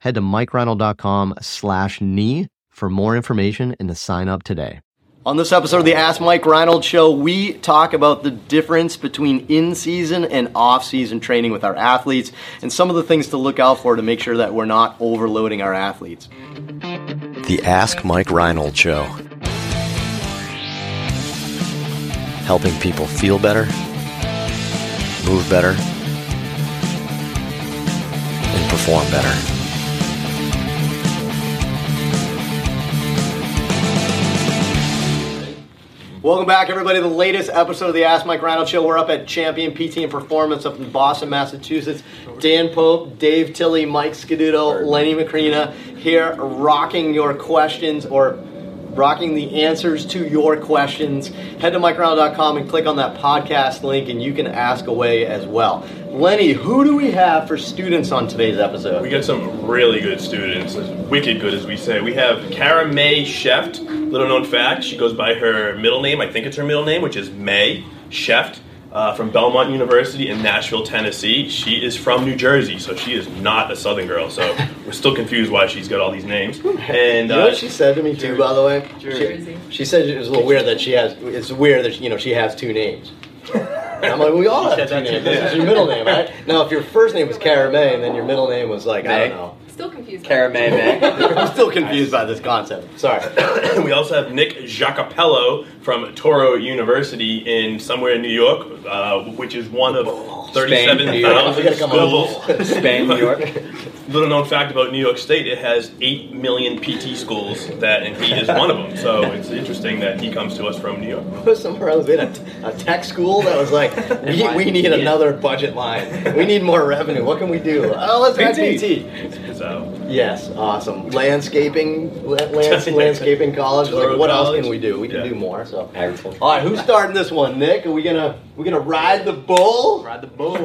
Head to mikereinold.com slash knee for more information and to sign up today. On this episode of the Ask Mike Reinold Show, we talk about the difference between in season and off season training with our athletes and some of the things to look out for to make sure that we're not overloading our athletes. The Ask Mike Reinold Show. Helping people feel better, move better, and perform better. Welcome back, everybody, to the latest episode of the Ask Mike Reinold Show. We're up at Champion PT and Performance up in Boston, Massachusetts. Dan Pope, Dave Tilley, Mike Scaduto, Lenny Macrina here rocking your questions or rocking the answers to your questions. Head to mikereinold.com and click on that podcast link, and you can ask away as well. Lenny, who do we have for students on today's episode? We got some really good students, wicked good as we say. We have Kara May Sheft, little known fact, she goes by her middle name, I think it's her middle name, which is May Sheft uh, from Belmont University in Nashville, Tennessee. She is from New Jersey, so she is not a Southern girl. So we're still confused why she's got all these names. And you know what uh, she said to me too, by the way. Jersey. She, she said it was a little weird that she has. It's weird that you know she has two names. And I'm like, we all have two names. This is your middle name, right? Now, if your first name was Cara May and then your middle name was like May. I don't know. Still confused. Cara May May. I'm still confused by this concept. Sorry. we also have Nick Jacopello from Touro University in somewhere in New York, uh, which is one of 37,000 schools. Spain, New York. Little known fact about New York State, it has 8 million PT schools, that, and he is one of them. So it's interesting that he comes to us from New York. Somewhere else in a, a tech school that was like, we, we need another budget line. We need more revenue. What can we do? Oh, let's PT. PT. So. Yes, awesome. Landscaping, lands, landscaping college. Like, what else can we do? We can yeah. do more. So, all right, who's starting this one? Nick? Are we gonna we gonna ride the bull? Ride the bull.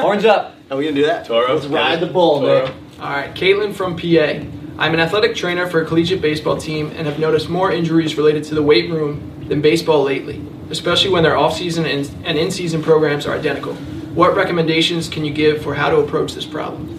Horns up. Are we gonna do that? Toro. Let's ride the bull, Toro. Nick. All right, Caitlin from PA. I'm an athletic trainer for a collegiate baseball team and have noticed more injuries related to the weight room than baseball lately, especially when their off-season and in-season programs are identical. What recommendations can you give for how to approach this problem?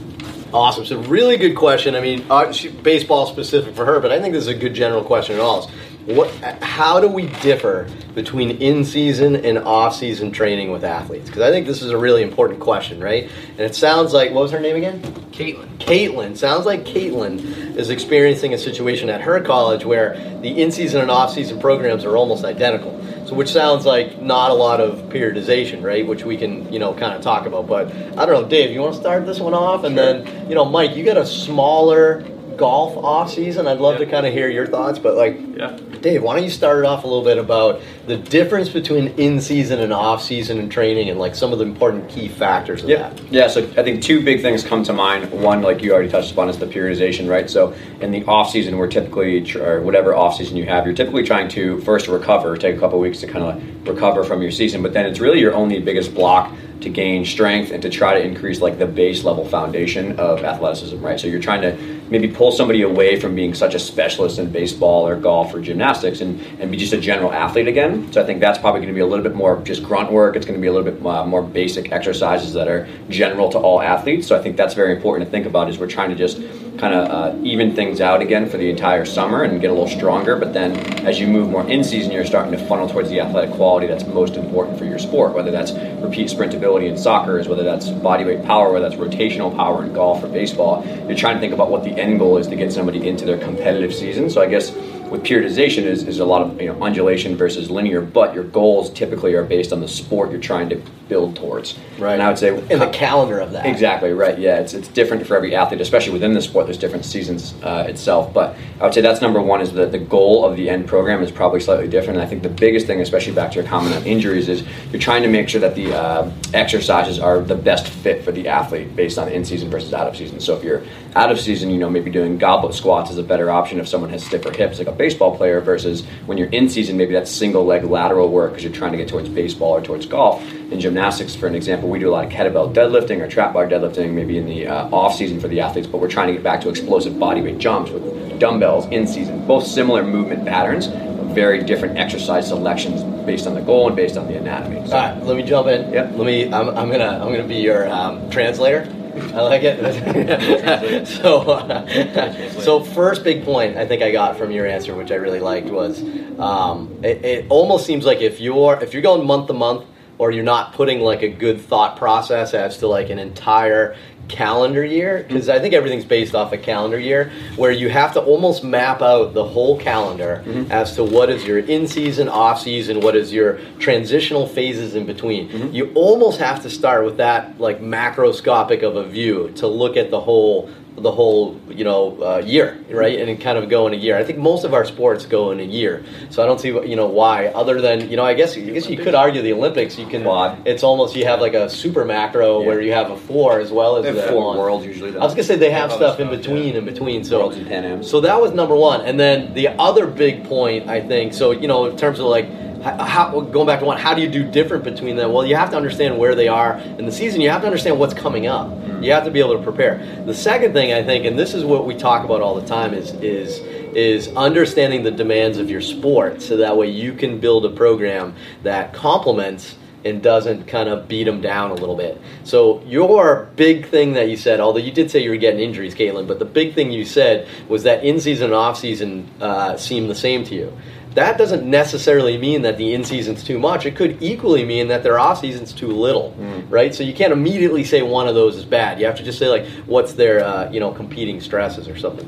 Awesome. So, really good question. I mean, uh, baseball specific for her, but I think this is a good general question at all. What? How do we differ between in-season and off-season training with athletes? Because I think this is a really important question, right? And it sounds like what was her name again? Caitlin. Caitlin. Sounds like Caitlin is experiencing a situation at her college where the in-season and off-season programs are almost identical. So, which sounds like not a lot of periodization, right? Which we can, you know, kind of talk about. But I don't know, Dave, you want to start this one off, and sure. then, you know, Mike, you got a smaller golf off season. I'd love yeah. to kind of hear your thoughts, but like, yeah. Dave, why don't you start it off a little bit about the difference between in season and off season and training, and like some of the important key factors of yeah. that. Yeah. So I think two big things come to mind. One, like you already touched upon, is the periodization, right? So in the off season, we're typically or whatever off season you have, you're typically trying to first recover, take a couple weeks to kind of recover from your season, but then it's really your only biggest block to gain strength and to try to increase like the base level foundation of athleticism, right? So you're trying to maybe pull somebody away from being such a specialist in baseball or golf or gymnastics and, and be just a general athlete again. So I think that's probably going to be a little bit more just grunt work. It's going to be a little bit uh, more basic exercises that are general to all athletes. So I think that's very important to think about is we're trying to just kind of uh, even things out again for the entire summer and get a little stronger. But then as you move more in season, you're starting to funnel towards the athletic quality that's most important for your sport, whether that's repeat sprintability in soccer, is whether that's body weight power, whether that's rotational power in golf or baseball. You're trying to think about what the end goal is to get somebody into their competitive season. So I guess with periodization is, is a lot of you know undulation versus linear, but your goals typically are based on the sport you're trying to build towards. Right. And I would say in the calendar of that. Exactly right. Yeah, it's it's different for every athlete, especially within the sport. There's different seasons uh, itself, but I would say that's number one. Is that the goal of the end program is probably slightly different. And I think the biggest thing, especially back to your comment on injuries, is you're trying to make sure that the uh, exercises are the best fit for the athlete based on in season versus out of season. So if you're out of season, you know maybe doing goblet squats is a better option if someone has stiffer hips, like a baseball player, versus when you're in season, maybe that's single leg lateral work because you're trying to get towards baseball or towards golf. In gymnastics, for an example, we do a lot of kettlebell deadlifting or trap bar deadlifting, maybe in the uh, off season for the athletes, but we're trying to get back to explosive bodyweight jumps with dumbbells in season. Both similar movement patterns, very different exercise selections based on the goal and based on the anatomy. So, All right, let me jump in. Yep. Let me. I'm, I'm gonna. I'm gonna be your um, translator. I like it. so, uh, so first big point I think I got from your answer, which I really liked, was um, it, it almost seems like if you're if you're going month to month, or you're not putting like a good thought process as to like an entire calendar year? Because I think everything's based off a calendar year where you have to almost map out the whole calendar mm-hmm. as to what is your in season, off season, what is your transitional phases in between. Mm-hmm. You almost have to start with that like macroscopic of a view to look at the whole the whole you know uh, year right and kind of go in a year i think most of our sports go in a year so i don't see you know why other than you know i guess i guess you could argue the olympics you can it's almost you have like a super macro Yeah. where you have a four as well as the four one. worlds usually, though. i was gonna say they have Other stuff in between yeah. in between so Worlds and Pan Ams. so that was number one and then the other big point i think so you know in terms of like how, going back to one, how do you do different between them? Well, you have to understand where they are in the season. You have to understand what's coming up. You have to be able to prepare. The second thing I think, and this is what we talk about all the time, is is is understanding the demands of your sport, so that way you can build a program that complements and doesn't kind of beat them down a little bit. So your big thing that you said, although you did say you were getting injuries, Caitlin, but the big thing you said was that in season and off season uh, seem the same to you. That doesn't necessarily mean that the in season's too much. It could equally mean that their off season's too little, right? So you can't immediately say one of those is bad. You have to just say like, what's their uh, you know competing stresses or something.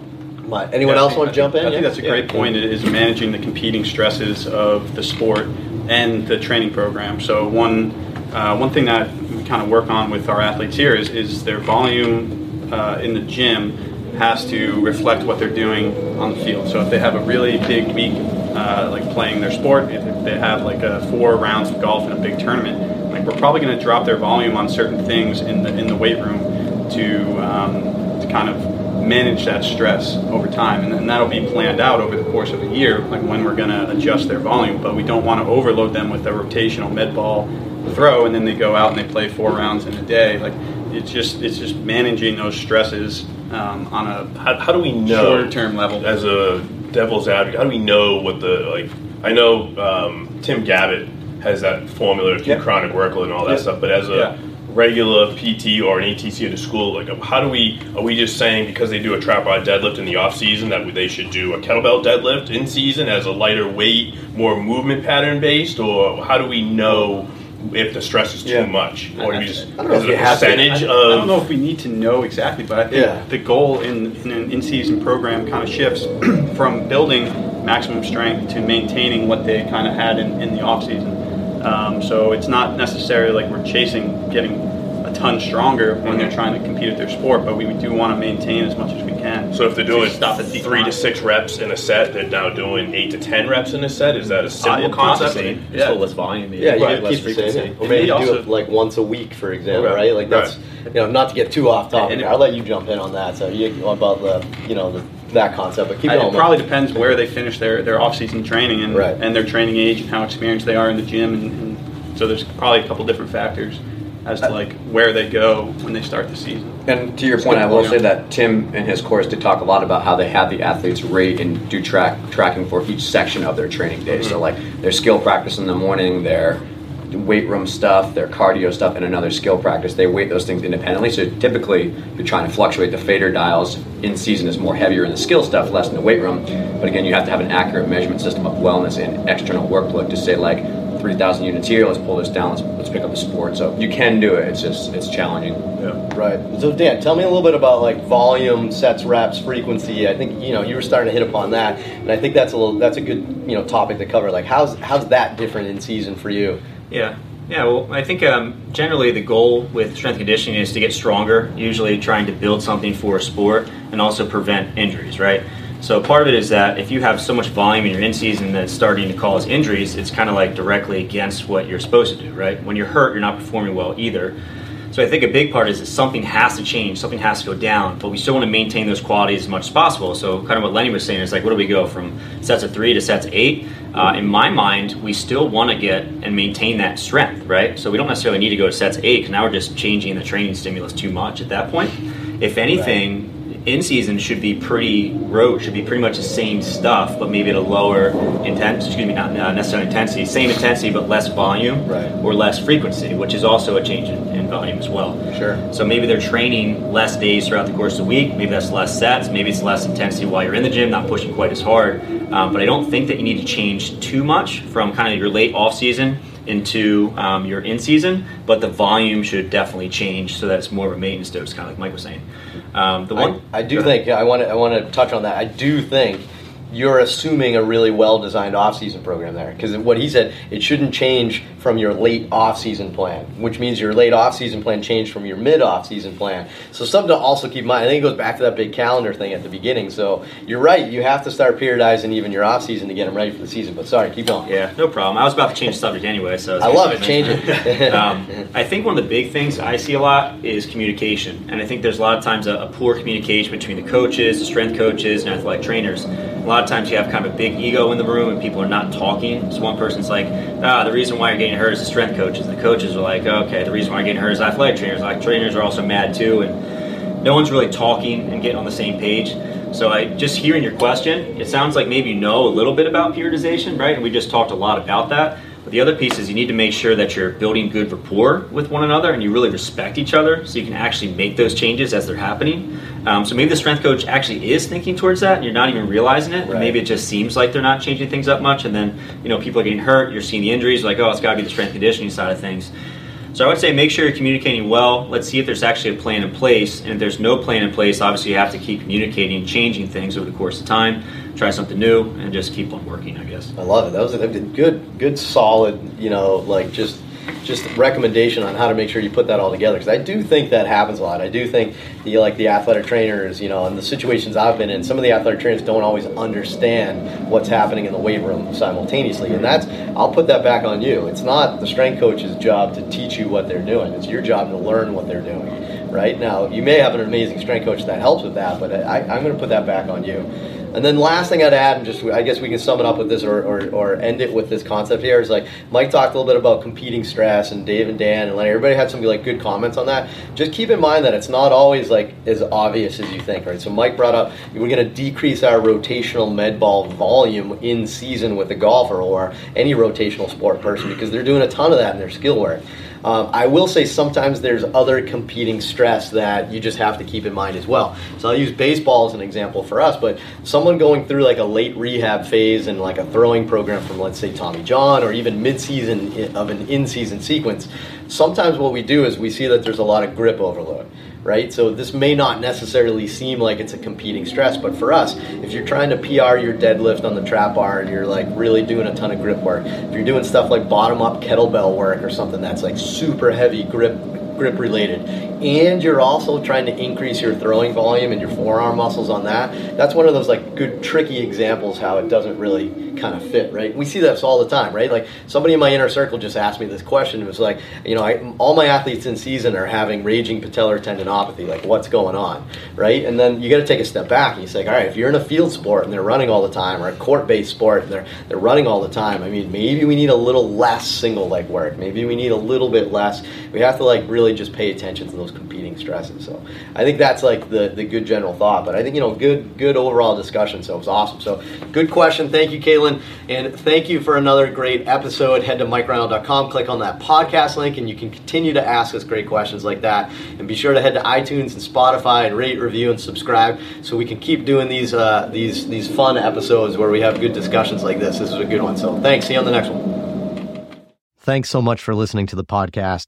But anyone Yeah, else think- want to jump in? I think that's a great point. Is managing the competing stresses of the sport and the training program. So one uh, one thing that we kind of work on with our athletes here is is their volume uh, in the gym has to reflect what they're doing on the field. So if they have a really big week, uh, like playing their sport, if they have like a four rounds of golf in a big tournament, like we're probably going to drop their volume on certain things in the in the weight room to um, to kind of manage that stress over time. And, and that'll be planned out over the course of a year like when we're going to adjust their volume. But we don't want to overload them with a rotational med ball throw and then they go out and they play four rounds in a day. Like it's just it's just managing those stresses um, on a How, how do we know shorter term level. as a devil's advocate? How do we know what the like? I know um, Tim Gabbett has that formula to Yeah. chronic workload and all that Yeah. stuff, but as a Yeah. regular PT or an ATC at a school, like how do we? Are we just saying because they do a trap bar deadlift in the off season that they should do a kettlebell deadlift in season as a lighter weight, more movement pattern based, or how do we know? If the stress is too Yeah. much, or do we just I don't know is if it you a have to- percentage I, of? I don't know if we need to know exactly, but I think Yeah. the goal in, in an in-season program kind of shifts from building maximum strength to maintaining what they kind of had in, in the off-season. Um, so it's not necessarily like we're chasing getting a ton stronger when they're trying to compete at their sport, but we do want to maintain as much as we can. So if they're doing stop at three to six reps in a set, they're now doing eight to ten reps in a set. Is that a simple Uh, concept? possibly. It's Yeah. still less volume. Yeah, you Right, could less keep the same. frequency. Or maybe they do it like once a week, for example, Okay. right? Like that's Right. you know not to get too off topic. And it- I'll let you jump in on that. So you about the you know the, that concept, but keep I- going. It probably depends where they finish their, their off-season training and, Right. and their training age and how experienced they are in the gym, and, and so there's probably a couple different factors as to like where they go when they start the season. And to your point, I will say that Tim in his course did talk a lot about how they have the athletes rate and do track tracking for each section of their training day. So mm-hmm. like their skill practice in the morning, their weight room stuff, their cardio stuff, and another skill practice. They weight those things independently. So typically you're trying to fluctuate the fader dials in season is more heavier in the skill stuff, less in the weight room. But again, you have to have an accurate measurement system of wellness and external workload to say like 3,000 units here. Let's pull this down. Let's let's pick up a sport. So you can do it. It's just it's challenging. Yeah. Right. So Dan, tell me a little bit about like volume, sets, reps, frequency. I think you know you were starting to hit upon that, and I think that's a little that's a good you know topic to cover. Like how's how's that different in season for you? Yeah. Yeah, well, I think um, generally the goal with strength conditioning is to get stronger, usually trying to build something for a sport and also prevent injuries, right? So part of it is that if you have so much volume in your in season that's starting to cause injuries, it's kind of like directly against what you're supposed to do, right? When you're hurt, you're not performing well either. So I think a big part is that something has to change, something has to go down, but we still want to maintain those qualities as much as possible. So kind of what Lenny was saying is like, what do we go from sets of three to sets of eight? Uh, in my mind, we still want to get and maintain that strength, right? So we don't necessarily need to go to sets eight because now we're just changing the training stimulus too much at that point. If anything, in season should be pretty rote, should be pretty much the same stuff, but maybe at a lower intensity. Excuse me, not necessarily intensity, same intensity but less volume Right. or less frequency, which is also a change in, in volume as well. Sure. So maybe they're training less days throughout the course of the week. Maybe that's less sets. Maybe it's less intensity while you're in the gym, not pushing quite as hard. Um, but I don't think that you need to change too much from kind of your late off season into um, your in season. But the volume should definitely change so that it's more of a maintenance dose, kind of like Mike was saying. Um, the one I, I do think I want to I want to touch on that. I do think you're assuming a really well designed off season program there because what he said it shouldn't change from your late off season plan, which means your late off season plan changed from your mid off season plan. So something to also keep in mind. I think it goes back to that big calendar thing at the beginning. So you're right. You have to start periodizing even your off season to get them ready for the season. But sorry, keep going. Yeah, no problem. I was about to change the subject anyway, so I love it. Change it. um, I think one of the big things I see a lot is communication, and I think there's a lot of times a, a poor communication between the coaches, the strength coaches, and athletic trainers. A lot of times you have kind of a big ego in the room, and people are not talking. So one person's like, "Ah, the reason why you're getting hurt is the strength coaches," and the coaches are like, "Okay, the reason why you're getting hurt is athletic trainers." Like trainers are also mad too, and no one's really talking and getting on the same page. So I just hearing your question, it sounds like maybe you know a little bit about periodization, right? And we just talked a lot about that. But the other piece is you need to make sure that you're building good rapport with one another and you really respect each other so you can actually make those changes as they're happening. Um, so maybe the strength coach actually is thinking towards that and you're not even realizing it. Right. maybe it just seems like they're not changing things up much. And then, you know, people are getting hurt, you're seeing the injuries, like, oh, it's got to be the strength conditioning side of things. So I would say make sure you're communicating well. Let's see if there's actually a plan in place. And if there's no plan in place, obviously you have to keep communicating, changing things over the course of time, try something new, and just keep on working, I guess. I love it. That was a good, good, solid, you know, like just just recommendation on how to make sure you put that all together. Because I do think that happens a lot. I do think the like the athletic trainers, you know, and the situations I've been in, some of the athletic trainers don't always understand what's happening in the weight room simultaneously, and that's I'll put that back on you. It's not the strength coach's job to teach you what they're doing. It's your job to learn what they're doing. Right now, you may have an amazing strength coach that helps with that, but I, I'm going to put that back on you. And then last thing I'd add, and just I guess we can sum it up with this or, or, or end it with this concept here is like Mike talked a little bit about competing stress and Dave and Dan and Lenny. Everybody had some like good comments on that. Just keep in mind that it's not always like as obvious as you think, right? So Mike brought up we're going to decrease our rotational med ball volume in season with a golfer or any rotational sport person because they're doing a ton of that in their skill work. Um, I will say sometimes there's other competing stress that you just have to keep in mind as well. So I'll use baseball as an example for us, but someone going through like a late rehab phase and like a throwing program from let's say Tommy John or even mid-season of an in-season sequence, sometimes what we do is we see that there's a lot of grip overload. Right, so this may not necessarily seem like it's a competing stress, but for us, if you're trying to PR your deadlift on the trap bar and you're like really doing a ton of grip work, if you're doing stuff like bottom up kettlebell work or something that's like super heavy grip grip related. And you're also trying to increase your throwing volume and your forearm muscles on that. That's one of those like good tricky examples how it doesn't really kind of fit right? We see this all the time right? Like somebody in my inner circle just asked me this question. It was like you know I, all my athletes in season are having raging patellar tendinopathy. Like what's going on right? And then you got to take a step back and you say all right if you're in a field sport and they're running all the time or a court-based sport and they're they're running all the time i mean maybe we need a little less single leg work. Maybe we need a little bit less. We have to like really just pay attention to those competing stresses. So i think that's like the the good general thought but i think you know good good overall discussion so it was awesome. So good question. Thank you caitlin and thank you for another great episode. Head to mikereinold.com click on that podcast link and you can continue to ask us great questions like that. And be sure to head to itunes and spotify and rate review and subscribe so we can keep doing these uh, these these fun episodes where we have good discussions like this. This is a good one. So thanks. See you on the next one. Thanks so much for listening to the podcast.